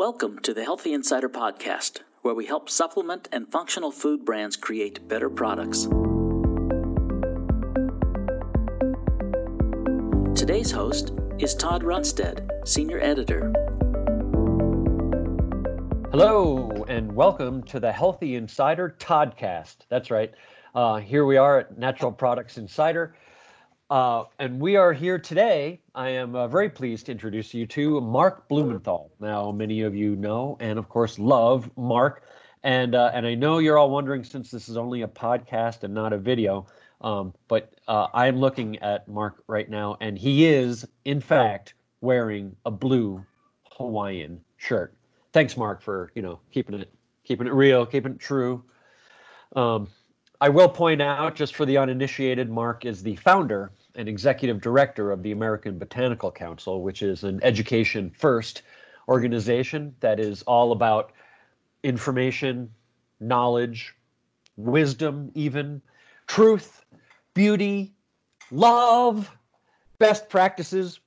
Welcome to the Healthy Insider Podcast, where we help supplement and functional food brands create better products. Today's host is Todd Runestad, Senior Editor. Hello, and welcome to the Healthy Insider Toddcast. That's right. Uh, here we are at Natural Products Insider. Uh, and we are here today. I am uh, very pleased to introduce you to Mark Blumenthal. Now, many of you know and, of course, love Mark. And, uh, and I know you're all wondering, since this is only a podcast and not a video, um, but uh, I'm looking at Mark right now, and he is, in fact, wearing a blue Hawaiian shirt. Thanks, Mark, for you know keeping it keeping it real, keeping it true. Um, I will point out, just for the uninitiated, Mark is the founder and executive director of the American Botanical Council, which is an education first organization that is all about information, knowledge, wisdom, even truth, beauty, love, best practices,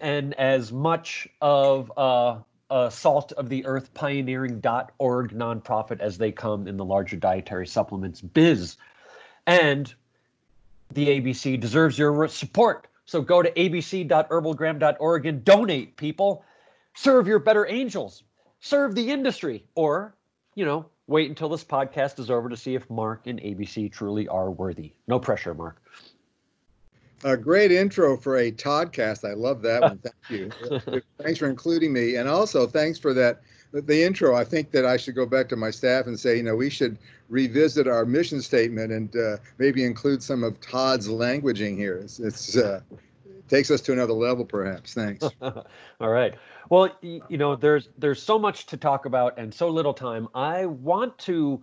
and as much of a, a salt of the earth pioneering.org nonprofit as they come in the larger dietary supplements biz. And the ABC deserves your support. So go to abc.herbalgram.org and donate, people. Serve your better angels. Serve the industry. Or, you know, wait until this podcast is over to see if Mark and ABC truly are worthy. No pressure, Mark. A great intro for a Toddcast. I love that one. Thank you. thanks for including me. And also, thanks for that the intro, I think that I should go back to my staff and say, you know, we should revisit our mission statement and uh, maybe include some of Todd's languaging here. It's, it's uh, it takes us to another level, perhaps. Thanks. All right. Well, you know, there's there's so much to talk about and so little time. I want to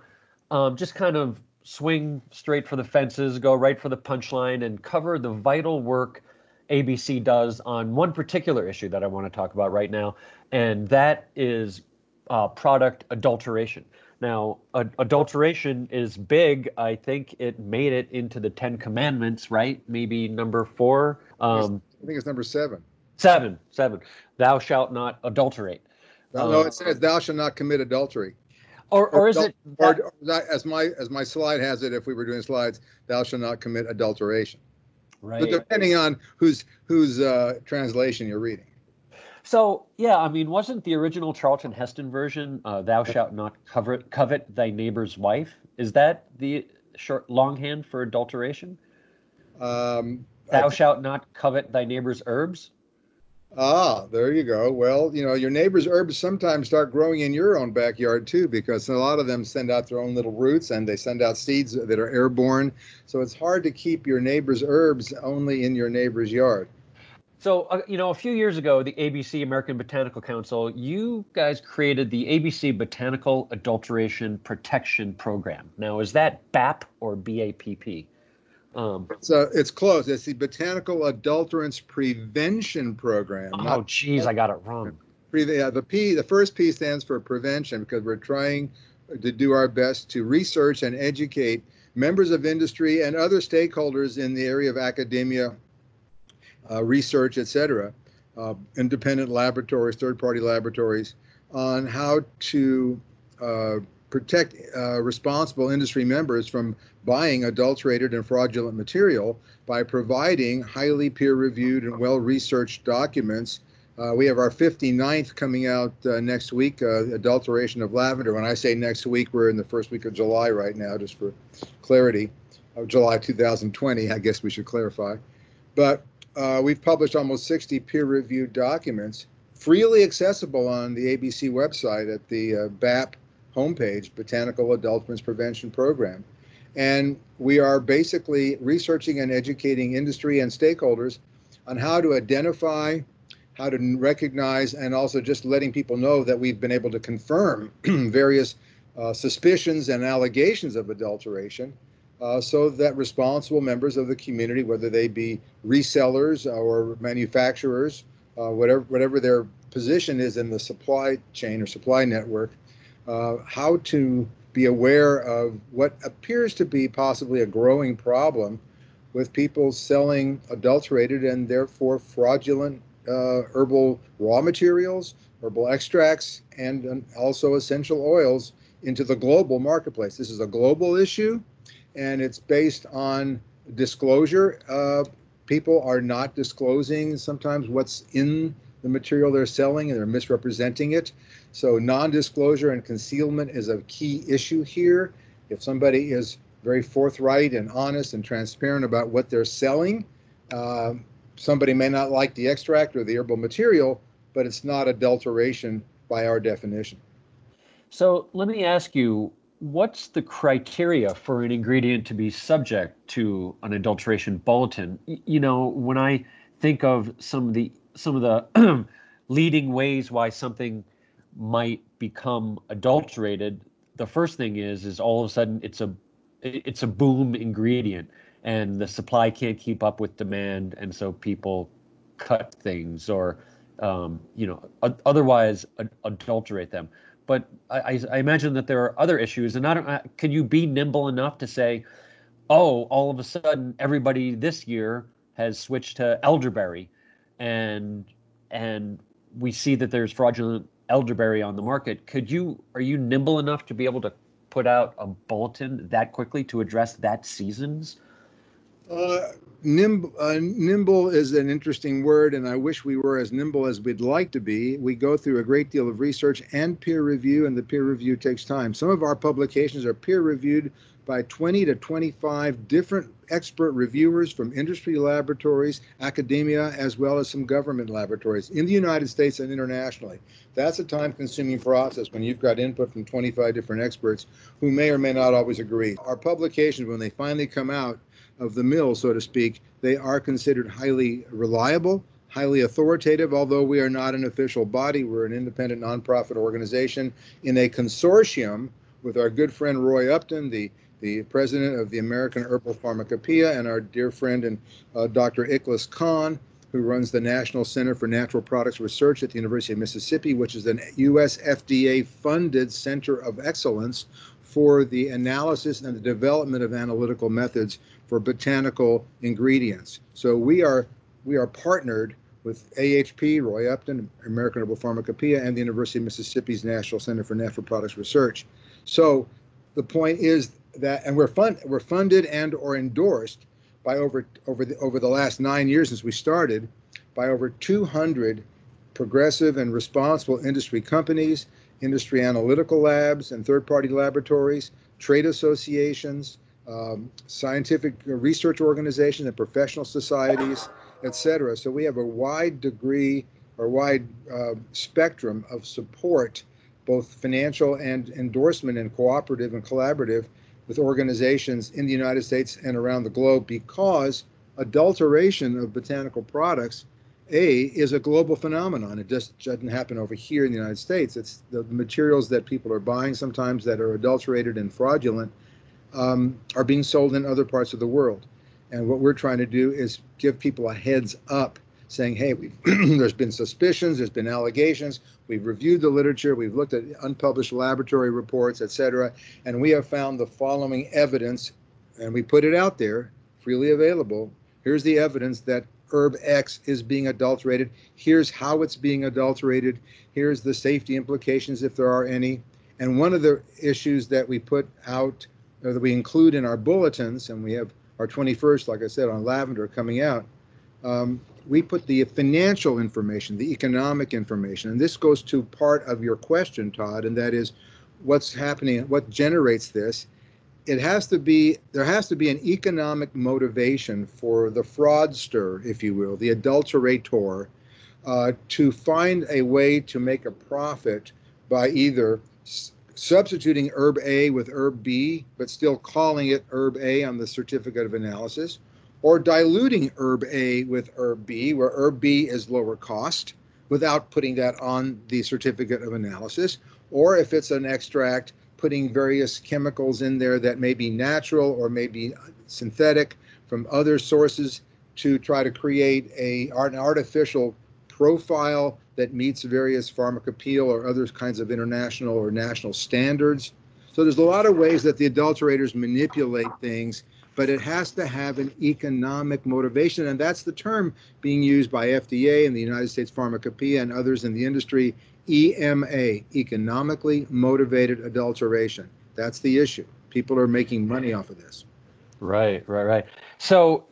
um, just kind of swing straight for the fences, go right for the punchline, and cover the vital work ABC does on one particular issue that I want to talk about right now, and that is uh, product adulteration. Now, adulteration is big. I think it made it into the Ten Commandments, right? Maybe number four. Um, I think it's number seven. Seven, seven. Thou shalt not adulterate. No, no, it says thou shalt not commit adultery. Or, or, or is it? That, or, or as my as my slide has it, if we were doing slides, thou shalt not commit adulteration. Right. But depending on whose whose uh, translation you're reading. So yeah, I mean, wasn't the original Charlton Heston version uh, "Thou shalt not covet, covet thy neighbor's wife"? Is that the short longhand for adulteration? Um, Thou I, shalt not covet thy neighbor's herbs. Ah, there you go. Well, you know, your neighbor's herbs sometimes start growing in your own backyard too, because a lot of them send out their own little roots and they send out seeds that are airborne. So it's hard to keep your neighbor's herbs only in your neighbor's yard. So, uh, you know, a few years ago, the ABC American Botanical Council, you guys created the ABC Botanical Adulteration Protection Program. Now, is that BAP or BAPP? Um, so it's close. It's the Botanical Adulterants Prevention Program. Oh, geez, I got it wrong. Yeah, the P, the first P stands for prevention because we're trying to do our best to research and educate members of industry and other stakeholders in the area of academia, uh, research, etc., uh, independent laboratories, third-party laboratories, on how to uh, protect uh, responsible industry members from buying adulterated and fraudulent material by providing highly peer-reviewed and well-researched documents. Uh, we have our 59th coming out uh, next week, adulteration of lavender. When I say next week, we're in the first week of July right now, just for clarity, July 2020. I guess we should clarify, but uh, we've published almost 60 peer-reviewed documents freely accessible on the ABC website at the uh, BAP homepage, Botanical Adulterants Prevention Program. And we are basically researching and educating industry and stakeholders on how to identify, how to recognize, and also just letting people know that we've been able to confirm various uh, suspicions and allegations of adulteration uh, so that responsible members of the community, whether they be resellers or manufacturers, uh, whatever whatever their position is in the supply chain or supply network, uh, how to be aware of what appears to be possibly a growing problem with people selling adulterated and therefore fraudulent uh, herbal raw materials herbal extracts, and um, also essential oils into the global marketplace. This is a global issue, and it's based on disclosure. Uh, people are not disclosing sometimes what's in the material they're selling and they're misrepresenting it. So, non disclosure and concealment is a key issue here. If somebody is very forthright and honest and transparent about what they're selling, uh, somebody may not like the extract or the herbal material, but it's not adulteration by our definition. So let me ask you, what's the criteria for an ingredient to be subject to an adulteration bulletin? You know, when I think of some of the some of the leading ways why something might become adulterated, the first thing is is all of a sudden it's a it's a boom ingredient and the supply can't keep up with demand and so people cut things or um, you know otherwise adulterate them but I, I, imagine that there are other issues and i don't can you be nimble enough to say oh all of a sudden everybody this year has switched to elderberry and and we see that there's fraudulent elderberry on the market. Could you are you nimble enough to be able to put out a bulletin that quickly to address that season's uh, nimble, uh, nimble is an interesting word, and I wish we were as nimble as we'd like to be. We go through a great deal of research and peer review, and the peer review takes time. Some of our publications are peer reviewed by 20 to 25 different expert reviewers from industry laboratories, academia, as well as some government laboratories in the United States and internationally. That's a time consuming process when you've got input from 25 different experts who may or may not always agree. Our publications, when they finally come out, of the mill, so to speak, they are considered highly reliable, highly authoritative, although we are not an official body. We're an independent nonprofit organization in a consortium with our good friend Roy Upton, the the president of the American Herbal Pharmacopoeia, and our dear friend and uh, Dr. Ikhlas Khan, who runs the National Center for Natural Products Research at the University of Mississippi, which is an US FDA funded center of excellence for the analysis and the development of analytical methods for botanical ingredients. So we are we are partnered with AHP, Roy Upton, American Herbal Pharmacopoeia, and the University of Mississippi's National Center for Natural Products Research. So the point is that, and we're fund we're funded and or endorsed by over over the over the last nine years since we started by over 200 progressive and responsible industry companies, industry analytical labs and third-party laboratories, trade associations, um, scientific research organizations and professional societies, etc. So we have a wide degree or wide uh, spectrum of support, both financial and endorsement and cooperative and collaborative with organizations in the United States and around the globe because adulteration of botanical products a is a global phenomenon it just doesn't happen over here in the united states it's the materials that people are buying sometimes that are adulterated and fraudulent um, are being sold in other parts of the world. And what we're trying to do is give people a heads up saying, hey, there's been suspicions, there's been allegations, we've reviewed the literature, we've looked at unpublished laboratory reports, et cetera, and we have found the following evidence, and we put it out there, freely available. Here's the evidence that herb X is being adulterated. Here's how it's being adulterated. Here's the safety implications, if there are any. And one of the issues that we put out that we include in our bulletins, and we have our 21st, like I said, on lavender coming out. Um, we put the financial information, the economic information, and this goes to part of your question, Todd, and that is what's happening, what generates this. It has to be, there has to be an economic motivation for the fraudster, if you will, the adulterator, uh, to find a way to make a profit by either substituting herb A with herb B, but still calling it herb A on the certificate of analysis, or diluting herb A with herb B, where herb B is lower cost without putting that on the certificate of analysis, or if it's an extract, putting various chemicals in there that may be natural or may be synthetic from other sources to try to create a, an artificial profile that meets various pharmacopoeia or other kinds of international or national standards. So there's a lot of ways that the adulterators manipulate things, but it has to have an economic motivation. And that's the term being used by FDA and the United States Pharmacopoeia and others in the industry EMA, economically motivated adulteration. That's the issue. People are making money off of this. Right, right, right. So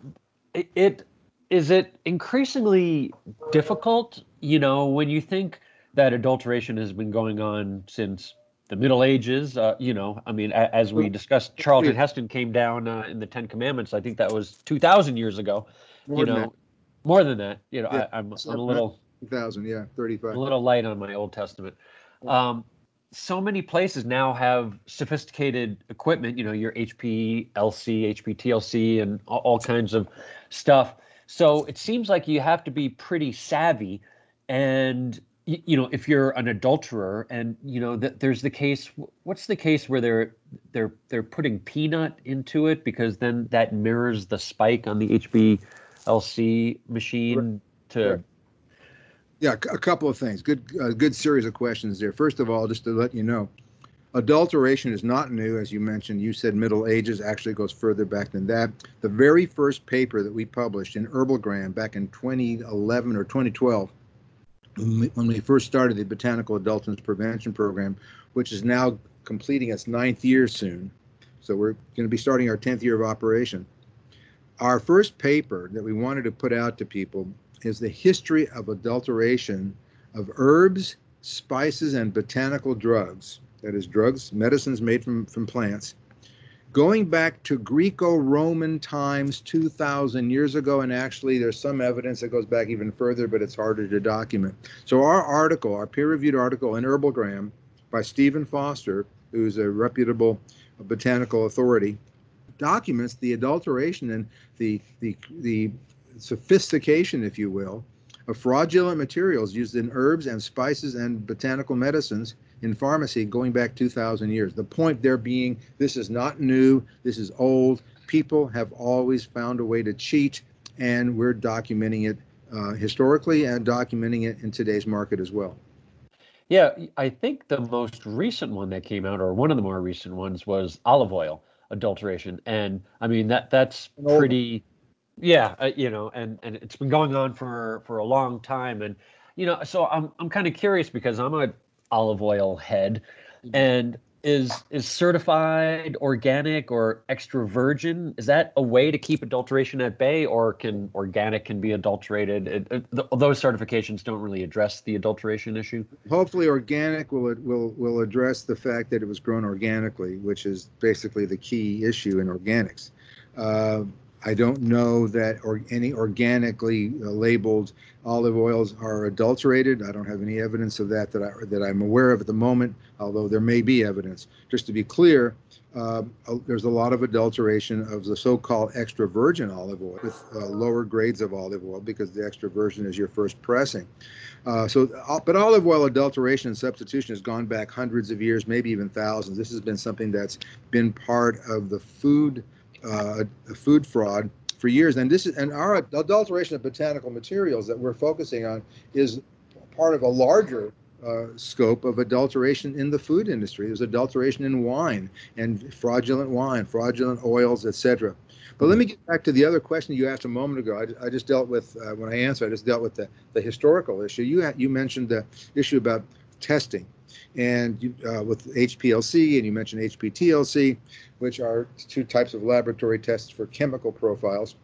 it, it is it increasingly difficult, you know, when you think that adulteration has been going on since the Middle Ages. Uh, you know, I mean, a, as we discussed, Charlton Heston came down uh, in the Ten Commandments. I think that was two thousand years ago. More you know, that. more than that. You know, yeah. I, am a little thousand, yeah, thirty-five. A little light on my Old Testament. Um, so many places now have sophisticated equipment. You know, your HP LC, HP TLC, and all, all kinds of stuff. So it seems like you have to be pretty savvy and you know if you're an adulterer and you know that there's the case what's the case where they're they're they're putting peanut into it because then that mirrors the spike on the HPLC machine to yeah a couple of things. Good uh, good series of questions there. First of all just to let you know adulteration is not new as you mentioned you said middle ages actually goes further back than that the very first paper that we published in Herbalgram back in 2011 or 2012 when we first started the Botanical Adulterants Prevention Program, which is now completing its ninth year soon. So we're going to be starting our 10th year of operation. Our first paper that we wanted to put out to people is the history of adulteration of herbs, spices, and botanical drugs. That is, drugs, medicines made from, from plants going back to Greco-Roman times 2,000 years ago, and actually there's some evidence that goes back even further, but it's harder to document. So our article, our peer-reviewed article in Herbalgram by Stephen Foster, who's a reputable botanical authority, documents the adulteration and the the the sophistication, if you will, of fraudulent materials used in herbs and spices and botanical medicines in pharmacy going back 2,000 years. The point there being this is not new, this is old. People have always found a way to cheat, and we're documenting it uh, historically and documenting it in today's market as well. Yeah, I think the most recent one that came out, or one of the more recent ones, was olive oil adulteration, and I mean that that's pretty. Yeah, uh, you know, and and it's been going on for for a long time, and you know, so I'm I'm kind of curious because I'm a olive oil head mm-hmm. and is is certified organic or extra virgin. Is that a way to keep adulteration at bay or can organic can be adulterated? It, it, those certifications don't really address the adulteration issue. Hopefully organic will will will address the fact that it was grown organically which is basically the key issue in organics. Uh, I don't know that or any organically uh, labeled olive oils are adulterated. I don't have any evidence of that that I that I'm aware of at the moment. Although there may be evidence. Just to be clear, uh, there's a lot of adulteration of the so-called extra virgin olive oil with uh, lower grades of olive oil because the extra virgin is your first pressing. Uh, so, uh, but olive oil adulteration and substitution has gone back hundreds of years, maybe even thousands. This has been something that's been part of the food uh, food fraud for years. And this is and our adulteration of botanical materials that we're focusing on is part of a larger uh, scope of adulteration in the food industry. There's adulteration in wine and fraudulent wine, fraudulent oils, etc. But let me get back to the other question you asked a moment ago. I, I just dealt with uh, when I answered. I just dealt with the, the historical issue. You you mentioned the issue about testing, and you, uh, with HPLC, and you mentioned HPTLC which are two types of laboratory tests for chemical profiles.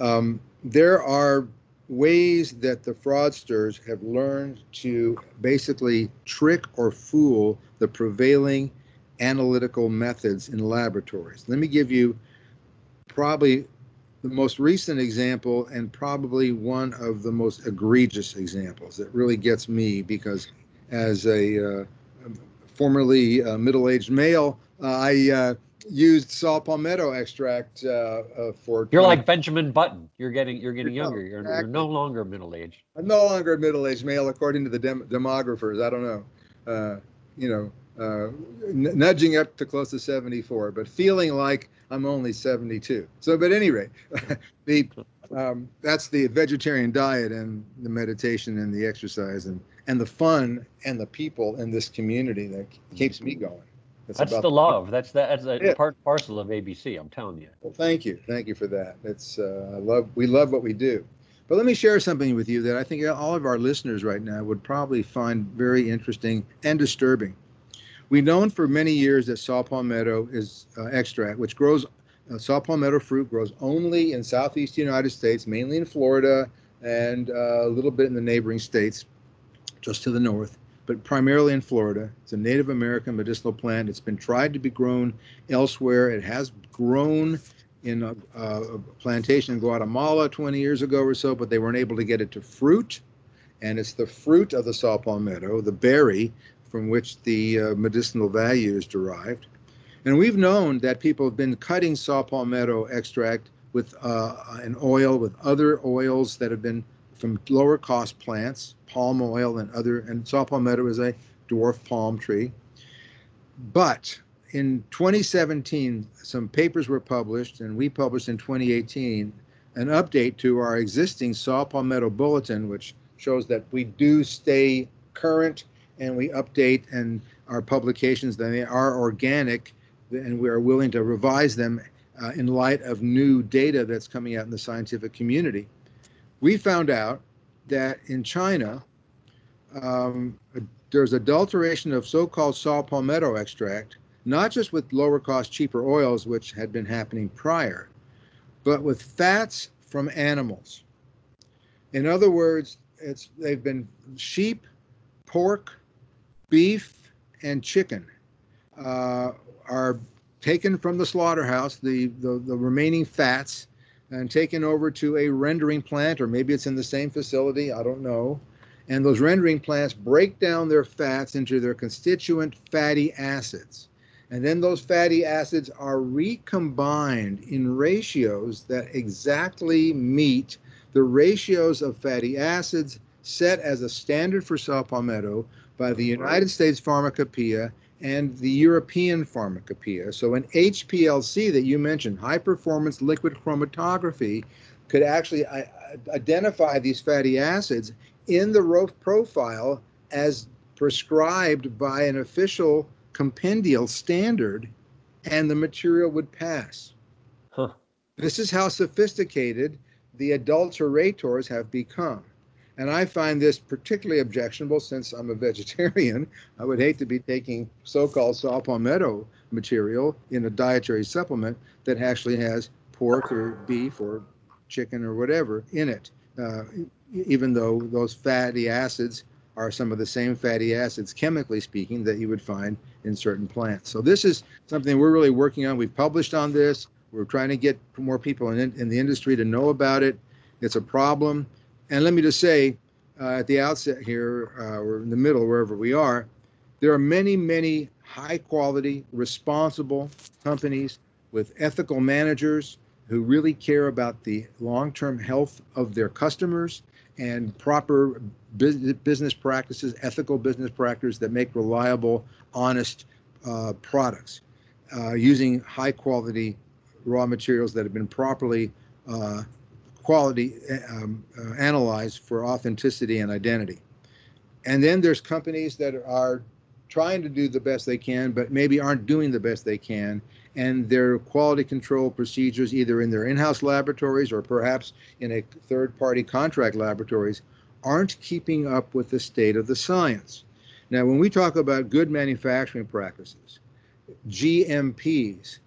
Um, there are ways that the fraudsters have learned to basically trick or fool the prevailing analytical methods in laboratories. Let me give you probably the most recent example and probably one of the most egregious examples that really gets me because as a uh, formerly uh, middle-aged male uh, I uh, used saw palmetto extract uh, for. You're like Benjamin Button. You're getting you're getting younger. You're, you're no longer middle aged. I'm no longer a middle aged male, according to the dem- demographers. I don't know. you know, nudging up to close to 74, but feeling like I'm only 72. So, but at any rate, the um, that's the vegetarian diet and the meditation and the exercise and and the fun and the people in this community that keeps me going. That's the love. That's that. That's a part parcel of ABC. I'm telling you. Well, thank you, thank you for that. It's uh, I love. We love what we do, But let me share something with you that I think all of our listeners right now would probably find very interesting and disturbing. We've known for many years that saw palmetto is uh, extract, which grows, uh, saw palmetto fruit grows only in southeast United States, mainly in Florida and uh, a little bit in the neighboring states just to the north, but primarily in Florida. It's a Native American medicinal plant. It's been tried to be grown elsewhere. It has grown in a, a, plantation in Guatemala 20 years ago or so, but they weren't able to get it to fruit. And it's the fruit of the saw palmetto, the berry, from which the uh, medicinal value is derived. And we've known that people have been cutting saw palmetto extract with uh, an oil with other oils that have been from lower cost plants, palm oil and other, and saw palmetto is a dwarf palm tree. But in 2017, some papers were published, and we published in 2018 an update to our existing saw palmetto bulletin, which shows that we do stay current and we update and our publications that they are organic and we are willing to revise them uh, in light of new data that's coming out in the scientific community. We found out that in China, um, there's adulteration of so-called saw palmetto extract, not just with lower cost, cheaper oils, which had been happening prior, but with fats from animals. In other words, it's they've been sheep, pork, beef, and chicken uh, are taken from the slaughterhouse, the, the, the remaining fats, and taken over to a rendering plant, or maybe it's in the same facility, I don't know. And those rendering plants break down their fats into their constituent fatty acids. And then those fatty acids are recombined in ratios that exactly meet the ratios of fatty acids set as a standard for saw palmetto by the United States Pharmacopoeia and the European Pharmacopoeia. So an HPLC that you mentioned, high performance liquid chromatography, could actually uh, identify these fatty acids in the ROF profile as prescribed by an official compendial standard, and the material would pass. Huh. This is how sophisticated the adulterators have become. And I find this particularly objectionable since I'm a vegetarian. I would hate to be taking so called saw palmetto material in a dietary supplement that actually has pork or beef or chicken or whatever in it, uh, even though those fatty acids are some of the same fatty acids, chemically speaking, that you would find in certain plants. So this is something we're really working on. We've published on this. We're trying to get more people in, in the industry to know about it. It's a problem. And let me just say uh, at the outset here, uh, or in the middle, wherever we are, there are many, many high quality, responsible companies with ethical managers who really care about the long term health of their customers and proper business practices, ethical business practices that make reliable, honest uh, products uh, using high quality raw materials that have been properly uh, quality um, uh, analyzed for authenticity and identity. And then there's companies that are trying to do the best they can, but maybe aren't doing the best they can. And their quality control procedures, either in their in house laboratories or perhaps in a third party contract laboratories, aren't keeping up with the state of the science. Now, when we talk about good manufacturing practices, GMPs,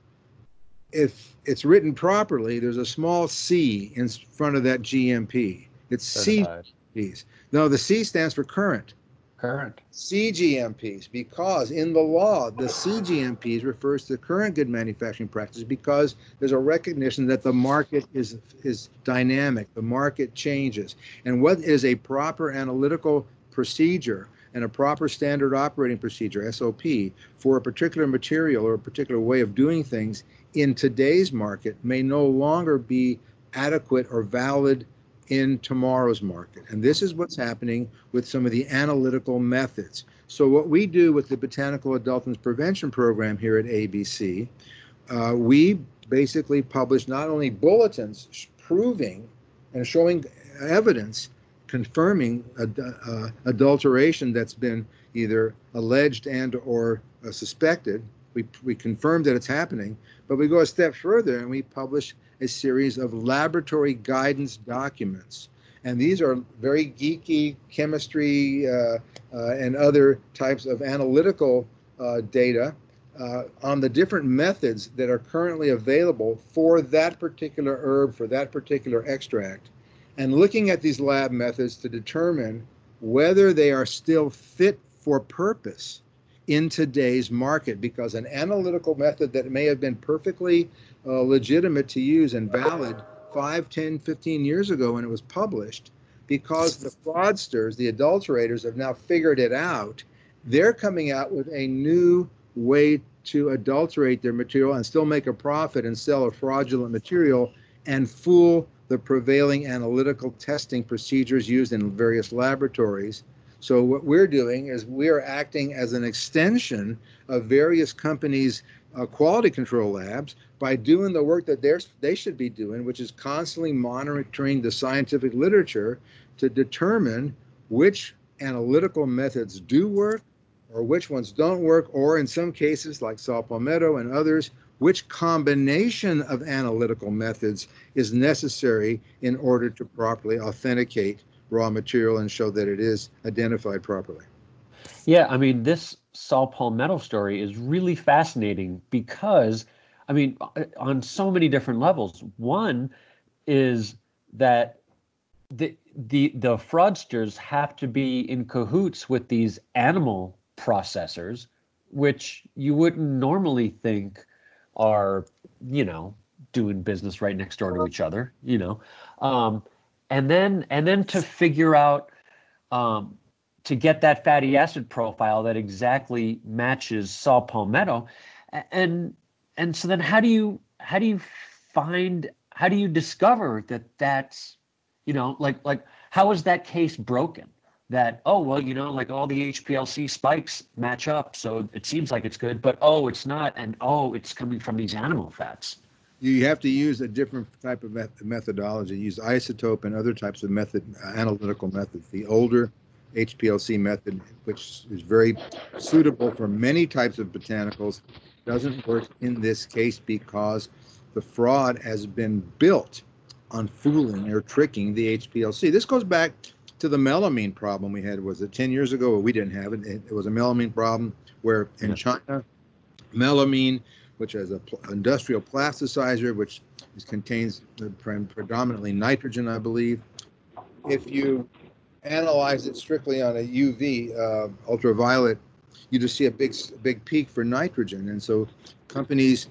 if it's written properly, there's a small C in front of that GMP. It's CGMPs. No, the C stands for current. Current. CGMPs, because in the law, the CGMPs refers to current good manufacturing practices because there's a recognition that the market is is dynamic, the market changes, and what is a proper analytical procedure and a proper standard operating procedure SOP for a particular material or a particular way of doing things in today's market may no longer be adequate or valid in tomorrow's market. And this is what's happening with some of the analytical methods. So, what we do with the Botanical Adulterants Prevention Program here at ABC, uh, we basically publish not only bulletins proving and showing evidence confirming ad, uh, adulteration that's been either alleged and or uh, suspected we, we confirm that it's happening, but we go a step further and we publish a series of laboratory guidance documents. And these are very geeky chemistry uh, uh, and other types of analytical uh, data uh, on the different methods that are currently available for that particular herb, for that particular extract, and looking at these lab methods to determine whether they are still fit for purpose in today's market because an analytical method that may have been perfectly uh, legitimate to use and valid 5, 10, 15 years ago when it was published, because the fraudsters, the adulterators, have now figured it out, they're coming out with a new way to adulterate their material and still make a profit and sell a fraudulent material and fool the prevailing analytical testing procedures used in various laboratories. So what we're doing is we are acting as an extension of various companies' uh, quality control labs by doing the work that they they should be doing, which is constantly monitoring the scientific literature to determine which analytical methods do work or which ones don't work, or in some cases, like saw palmetto and others, which combination of analytical methods is necessary in order to properly authenticate raw material and show that it is identified properly. Yeah, I mean, this saw palmetto story is really fascinating because, I mean, on so many different levels. One is that the the the fraudsters have to be in cahoots with these animal processors, which you wouldn't normally think are, you know, doing business right next door to each other, you know. Um, and then and then to figure out um, to get that fatty acid profile that exactly matches saw palmetto and and so then how do you how do you find how do you discover that that's you know like like how is that case broken that oh well you know like all the HPLC spikes match up so it seems like it's good but oh it's not and oh it's coming from these animal fats you have to use a different type of methodology use isotope and other types of method uh, analytical methods the older HPLC method which is very suitable for many types of botanicals doesn't work in this case because the fraud has been built on fooling or tricking the HPLC. This goes back to the melamine problem we had. Was it 10 years ago? We didn't have it. It, was a melamine problem where in yeah. China, melamine, which is an pl- industrial plasticizer, which is, contains predominantly nitrogen, I believe. If you analyze it strictly on a UV, uh, ultraviolet, you just see a big, big peak for nitrogen. And so companies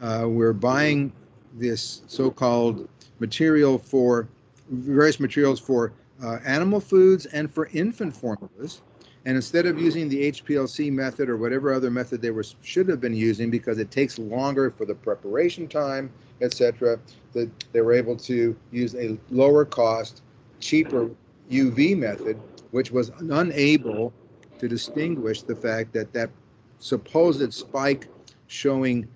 uh, were buying this so-called material for various materials for uh, animal foods and for infant formulas. And instead of using the HPLC method or whatever other method they were should have been using because it takes longer for the preparation time, etc., that they were able to use a lower cost, cheaper UV method, which was unable to distinguish the fact that that supposed spike showing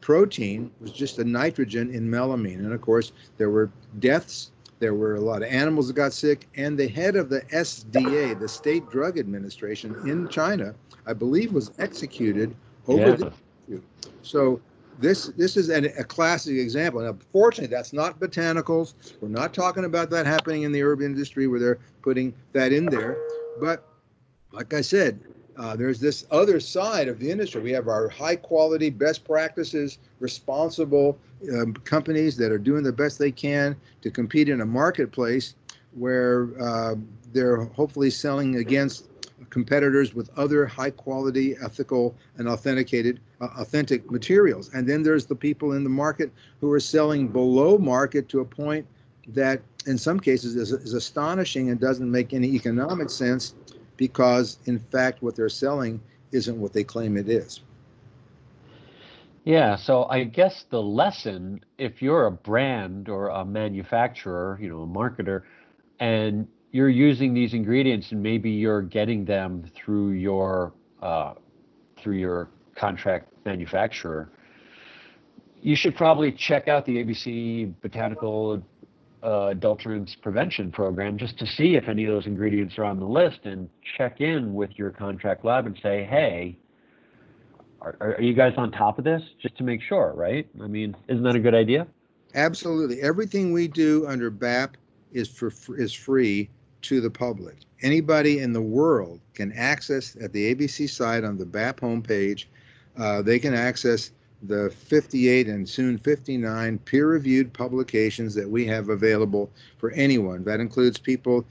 protein was just a nitrogen in melamine. And of course, there were deaths there were a lot of animals that got sick, and the head of the SDA, the State Drug Administration in China, I believe, was executed over yeah. this issue. So this this is an, a classic example. Now, fortunately, that's not botanicals. We're not talking about that happening in the herb industry where they're putting that in there. But like I said, uh, there's this other side of the industry. We have our high quality, best practices, responsible um, companies that are doing the best they can to compete in a marketplace where uh, they're hopefully selling against competitors with other high quality, ethical, and authenticated, uh, authentic materials. And then there's the people in the market who are selling below market to a point that, in some cases, is, is astonishing and doesn't make any economic sense because in fact what they're selling isn't what they claim it is. Yeah, so I guess the lesson, if you're a brand or a manufacturer, you know, a marketer, and you're using these ingredients and maybe you're getting them through your uh, through your contract manufacturer, you should probably check out the ABC Botanical uh, adulterants prevention program just to see if any of those ingredients are on the list and check in with your contract lab and say, hey, are, are you guys on top of this? Just to make sure, right? I mean, isn't that a good idea? Absolutely. Everything we do under BAP is for is free to the public. Anybody in the world can access at the ABC site on the BAP homepage. Uh, they can access the 58 and soon 59 peer-reviewed publications that we have available for anyone. That includes people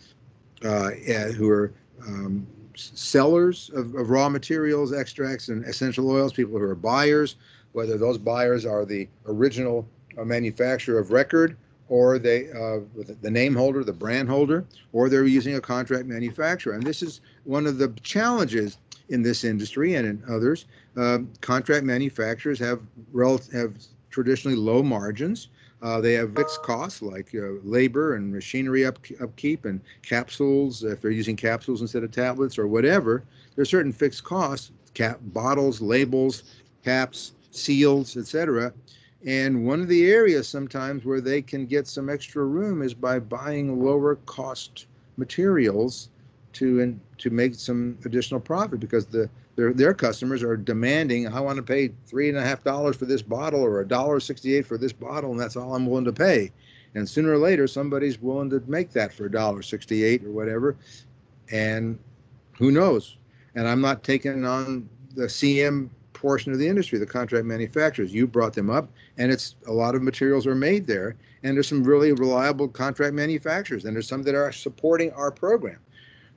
uh, who are um, sellers of, of, raw materials, extracts, and essential oils, people who are buyers, whether those buyers are the original uh, manufacturer of record or they uh, the name holder, the brand holder, or they're using a contract manufacturer. And this is one of the challenges in this industry and in others. Uh, contract manufacturers have rel- have traditionally low margins. Uh, they have fixed costs like uh, labor and machinery up, upkeep and capsules. If they're using capsules instead of tablets or whatever, there are certain fixed costs: cap bottles, labels, caps, seals, etc. And one of the areas sometimes where they can get some extra room is by buying lower cost materials to and to make some additional profit because the their their customers are demanding I want to pay three and a half dollars for this bottle or a dollar sixty eight for this bottle and that's all I'm willing to pay. And sooner or later somebody's willing to make that for a dollar sixty eight or whatever. And who knows? And I'm not taking on the CM portion of the industry, the contract manufacturers. You brought them up, and it's a lot of materials are made there, and there's some really reliable contract manufacturers, and there's some that are supporting our program.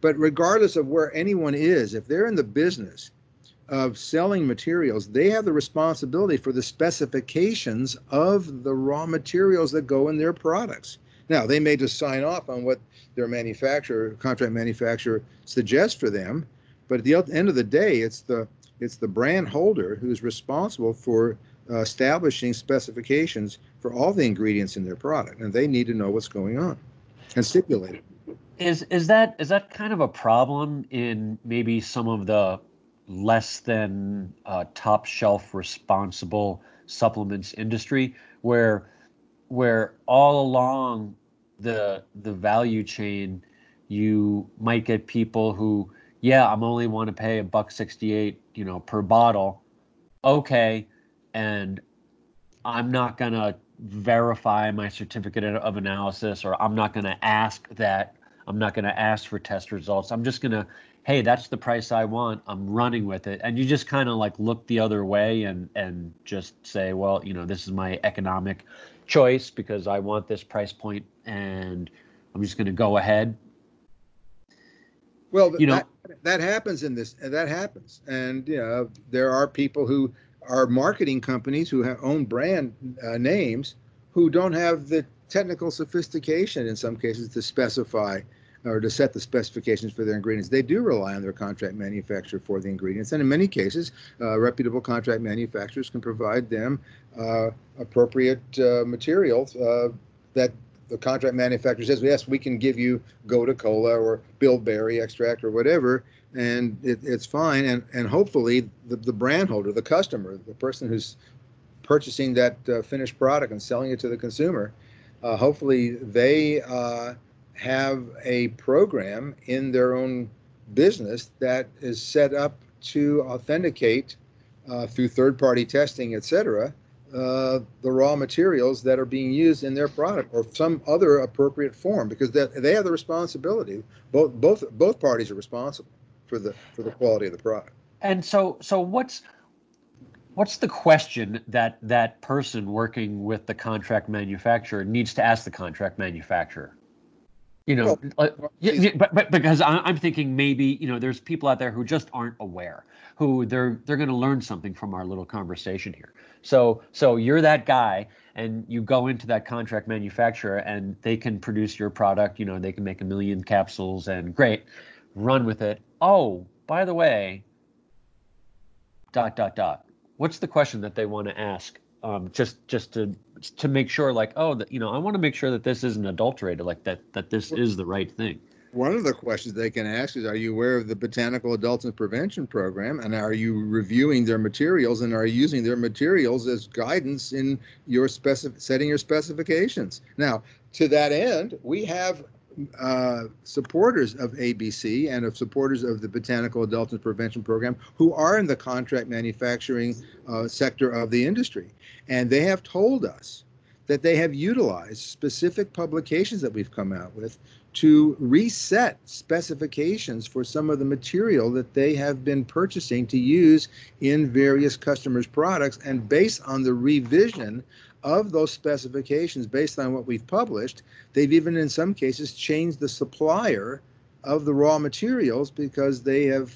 But regardless of where anyone is, if they're in the business of selling materials, they have the responsibility for the specifications of the raw materials that go in their products. Now, they may just sign off on what their manufacturer, contract manufacturer, suggests for them, but at the end of the day, it's the it's the brand holder who's responsible for uh, establishing specifications for all the ingredients in their product, and they need to know what's going on and stipulate it. Is is that is that kind of a problem in maybe some of the less than uh, top shelf responsible supplements industry where where all along the the value chain you might get people who yeah, I'm only want to pay a buck 68, you know, per bottle. Okay. And I'm not going to verify my certificate of analysis or I'm not going to ask that. I'm not going to ask for test results. I'm just going to, hey, that's the price I want. I'm running with it. And you just kind of like look the other way and and just say, well, you know, this is my economic choice because I want this price point and I'm just going to go ahead. Well, you know, that, that happens in this And that happens and you know there are people who are marketing companies who have own brand uh, names who don't have the technical sophistication in some cases to specify or to set the specifications for their ingredients. They do rely on their contract manufacturer for the ingredients, and in many cases, uh, reputable contract manufacturers can provide them uh, appropriate uh, materials uh, that the contract manufacturer says, yes, we can give you Gotu Kola or Bilberry extract or whatever, and it, it's fine. And and hopefully the, the brand holder, the customer, the person who's purchasing that uh, finished product and selling it to the consumer, uh, hopefully they uh, have a program in their own business that is set up to authenticate uh, through third-party testing, et cetera, uh, the raw materials that are being used in their product or some other appropriate form because they have the responsibility. Both both both parties are responsible for the for the quality of the product. And so so what's what's the question that that person working with the contract manufacturer needs to ask the contract manufacturer you know uh, yeah, yeah, but, but because i'm thinking maybe you know there's people out there who just aren't aware who they're they're going to learn something from our little conversation here so so you're that guy and you go into that contract manufacturer and they can produce your product, you know, they can make a million capsules and great, run with it. Oh, by the way, dot dot dot. What's the question that they want to ask? Um, just just to to make sure like oh that you know I want to make sure that this isn't adulterated like that that this is the right thing one of the questions they can ask is Are you aware of the Botanical Adulterant Prevention Program? And are you reviewing their materials and are you using their materials as guidance in your specific setting your specifications? Now, to that end, we have uh, supporters of ABC and of supporters of the Botanical Adulterant Prevention Program who are in the contract manufacturing uh, sector of the industry. And they have told us that they have utilized specific publications that we've come out with to reset specifications for some of the material that they have been purchasing to use in various customers' products. And based on the revision of those specifications, based on what we've published, they've even in some cases changed the supplier of the raw materials because they have,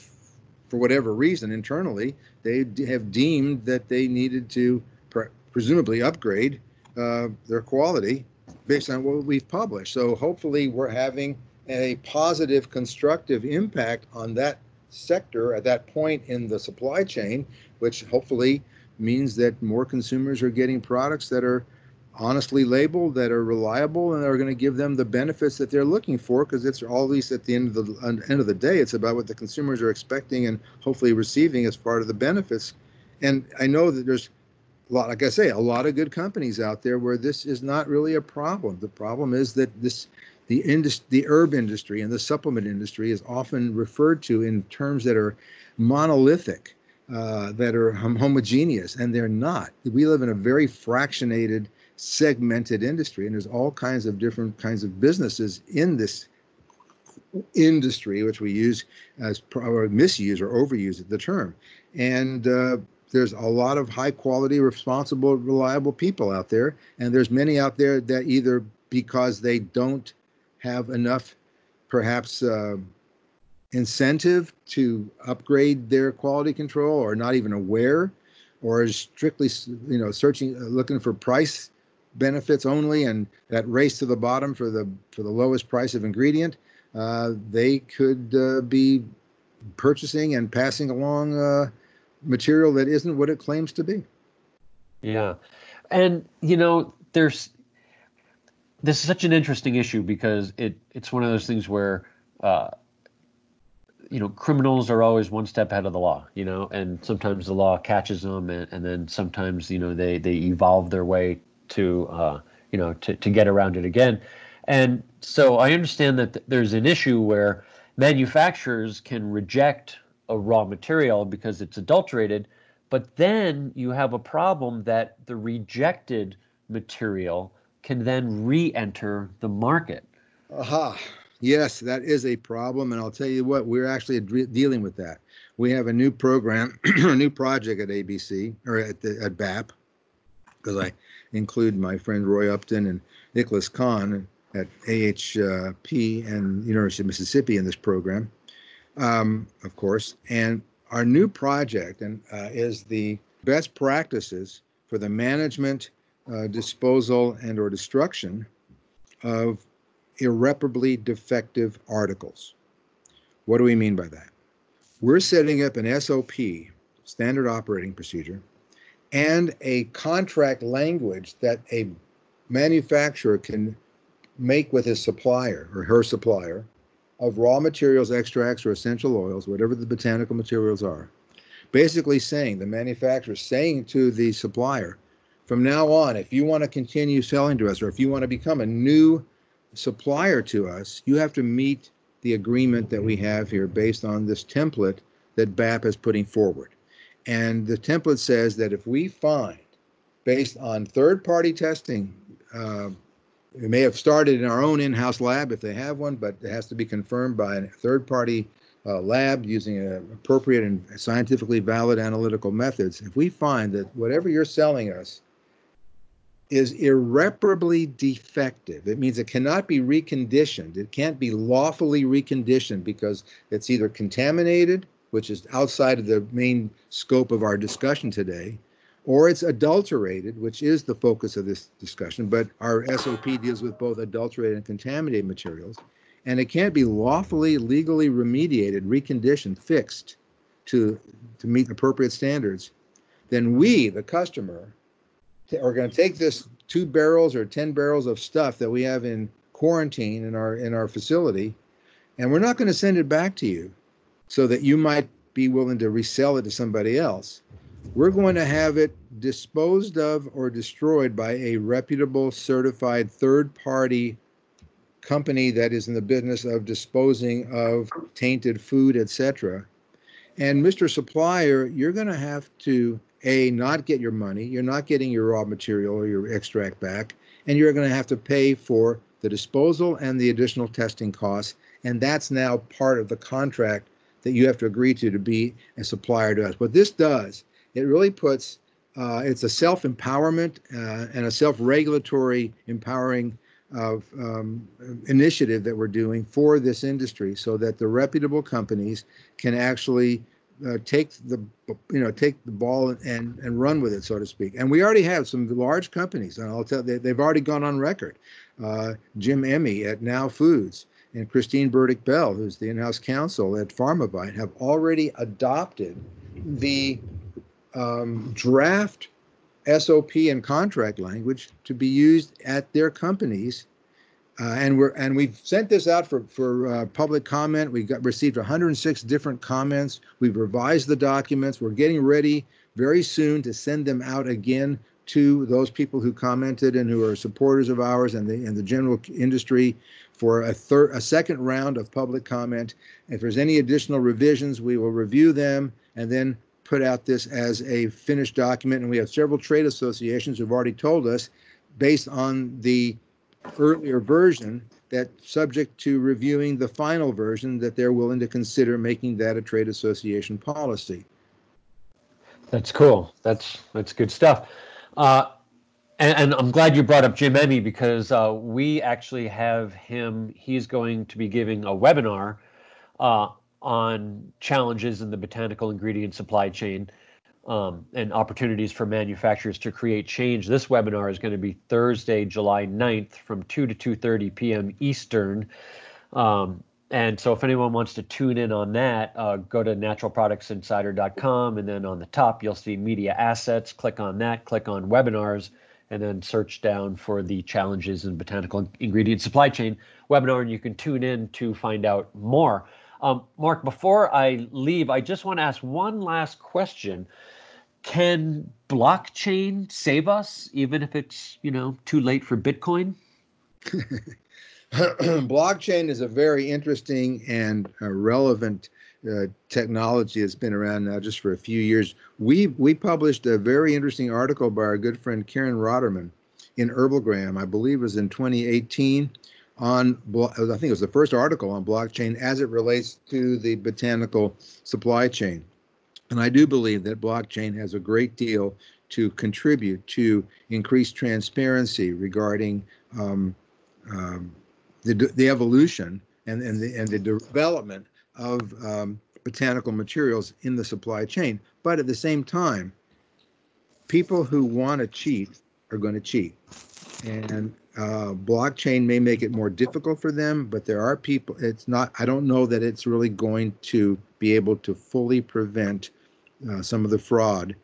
for whatever reason internally, they have deemed that they needed to pre- presumably upgrade uh, their quality based on what we've published. So hopefully, we're having a positive, constructive impact on that sector at that point in the supply chain, which hopefully means that more consumers are getting products that are honestly labeled, that are reliable, and are going to give them the benefits that they're looking for. Because it's all these at the end of the end of the day, it's about what the consumers are expecting and hopefully receiving as part of the benefits. And I know that there's a lot, like I say, a lot of good companies out there where this is not really a problem. The problem is that this the indus- the herb industry and the supplement industry is often referred to in terms that are monolithic, uh, that are homogeneous, and they're not. We live in a very fractionated, segmented industry, and there's all kinds of different kinds of businesses in this industry, which we use as or misuse or overuse the term. And uh, there's a lot of high quality, responsible, reliable people out there, and there's many out there that either because they don't have enough, perhaps, uh, incentive to upgrade their quality control, or not even aware, or is strictly, you know, searching, uh, looking for price benefits only, and that race to the bottom for the for the lowest price of ingredient, uh, they could uh, be purchasing and passing along uh, material that isn't what it claims to be. Yeah. And, you know, there's, this is such an interesting issue because it, it's one of those things where, uh, you know, criminals are always one step ahead of the law, you know, and sometimes the law catches them and, and then sometimes, you know, they, they evolve their way to, uh, you know, to, to get around it again. And so I understand that th- there's an issue where manufacturers can reject a raw material because it's adulterated. But then you have a problem that the rejected material can then re enter the market. Aha. Yes, that is a problem. And I'll tell you what, we're actually dealing with that. We have a new program, a new project at ABC or at, the, at BAP, because I include my friend Roy Upton and Ikhlas Khan at AHP and University of Mississippi in this program um, of course. And our new project and uh, is the best practices for the management, uh, disposal, and or destruction of irreparably defective articles. What do we mean by that? We're setting up an SOP, standard operating procedure, and a contract language that a manufacturer can make with his supplier or her supplier of raw materials, extracts, or essential oils, whatever the botanical materials are, basically saying the manufacturer saying to the supplier, from now on, if you want to continue selling to us or if you want to become a new supplier to us, you have to meet the agreement that we have here based on this template that BAP is putting forward. And the template says that if we find, based on third party testing, uh, we may have started in our own in-house lab if they have one, but it has to be confirmed by a third-party uh, lab using appropriate and scientifically valid analytical methods. If we find that whatever you're selling us is irreparably defective, it means it cannot be reconditioned. It can't be lawfully reconditioned because it's either contaminated, which is outside of the main scope of our discussion today, or it's adulterated, which is the focus of this discussion, but our SOP deals with both adulterated and contaminated materials. And it can't be lawfully, legally remediated, reconditioned, fixed to, to meet appropriate standards. Then we, the customer, are going to take this two barrels or 10 barrels of stuff that we have in quarantine in our in our facility and we're not going to send it back to you so that you might be willing to resell it to somebody else we're going to have it disposed of or destroyed by a reputable, certified third party company that is in the business of disposing of tainted food, etc. And Mr. Supplier, you're going to have to a not get your money, you're not getting your raw material or your extract back, and you're going to have to pay for the disposal and the additional testing costs. And that's now part of the contract that you have to agree to to be a supplier to us. What this does, it really puts uh, it's a self empowerment uh, and a self regulatory empowering of um, initiative that we're doing for this industry so that the reputable companies can actually uh, take the you know take the ball and and run with it so to speak and we already have some large companies and I'll tell they, they've already gone on record uh, Jim Emme at Now Foods and Christine Burdick Bell who's the in-house counsel at Pharmavite have already adopted the um, draft SOP and contract language to be used at their companies. Uh, and we're and we've sent this out for for uh, public comment. We got received 106 different comments. We've revised the documents. We're getting ready very soon to send them out again to those people who commented and who are supporters of ours and the and the general industry for a third a second round of public comment. If there's any additional revisions, we will review them and then put out this as a finished document, and we have several trade associations who've already told us, based on the earlier version, that subject to reviewing the final version, that they're willing to consider making that a trade association policy. That's cool. That's that's good stuff. Uh, and, and, I'm glad you brought up Jim Emme because uh, we actually have him. He's going to be giving a webinar uh, on challenges in the botanical ingredient supply chain um, and opportunities for manufacturers to create change. This webinar is going to be Thursday, July 9th from 2 to 2.30 p.m. Eastern. Um, and so if anyone wants to tune in on that, uh, go to naturalproductsinsider.com and then on the top you'll see media assets. Click on that, click on webinars, and then search down for the challenges in botanical ingredient supply chain webinar, and you can tune in to find out more. Um, Mark, before I leave, I just want to ask one last question. Can blockchain save us, even if it's you know too late for Bitcoin? blockchain is a very interesting and uh, relevant uh, technology that's been around now just for a few years. We we published a very interesting article by our good friend Karen Raterman in Herbalgram, I believe it was in 2018, on, I think it was the first article on blockchain as it relates to the botanical supply chain. And I do believe that blockchain has a great deal to contribute to increased transparency regarding um, um, the, the evolution and, and, the, and the development of um, botanical materials in the supply chain. But at the same time, people who want to cheat are going to cheat. And uh, blockchain may make it more difficult for them, but there are people. It's not. I don't know that it's really going to be able to fully prevent uh, some of the fraud,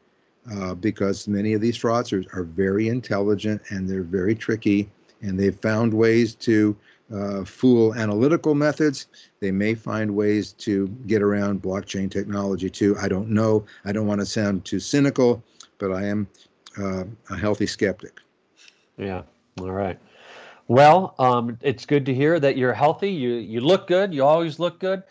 uh, because many of these fraudsters are very intelligent and they're very tricky, and they've found ways to uh, fool analytical methods. They may find ways to get around blockchain technology too. I don't know. I don't want to sound too cynical, but I am uh, a healthy skeptic. Yeah. All right. Well, um, it's good to hear that you're healthy. You you look good. You always look good.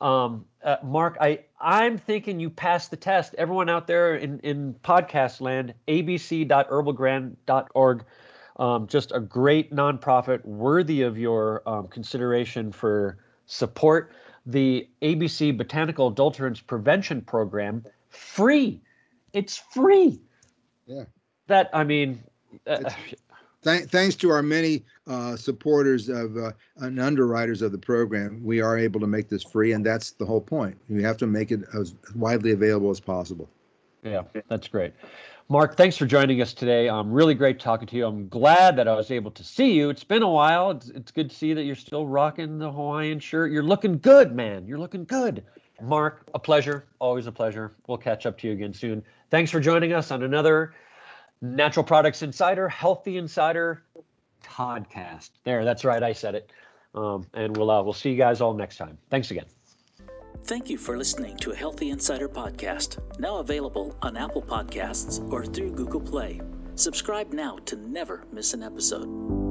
Um, uh, Mark, I I'm thinking you passed the test. Everyone out there in in podcast land, abc.herbalgram.org. Um, just a great nonprofit worthy of your um, consideration for support. The ABC Botanical Adulterants Prevention Program, free. It's free. Yeah. That I mean, uh, th- thanks to our many uh, supporters of uh, and underwriters of the program, we are able to make this free, and that's the whole point. We have to make it as widely available as possible. Yeah, that's great. Mark, thanks for joining us today. Um, really great talking to you. I'm glad that I was able to see you. It's been a while. It's, it's good to see that you're still rocking the Hawaiian shirt. You're looking good, man. You're looking good. Mark, a pleasure. Always a pleasure. We'll catch up to you again soon. Thanks for joining us on another Natural Products Insider, Healthy Insider podcast. There, that's right. I said it. Um, and we'll uh, we'll see you guys all next time. Thanks again. Thank you for listening to a Healthy Insider podcast, now available on Apple Podcasts or through Google Play. Subscribe now to never miss an episode.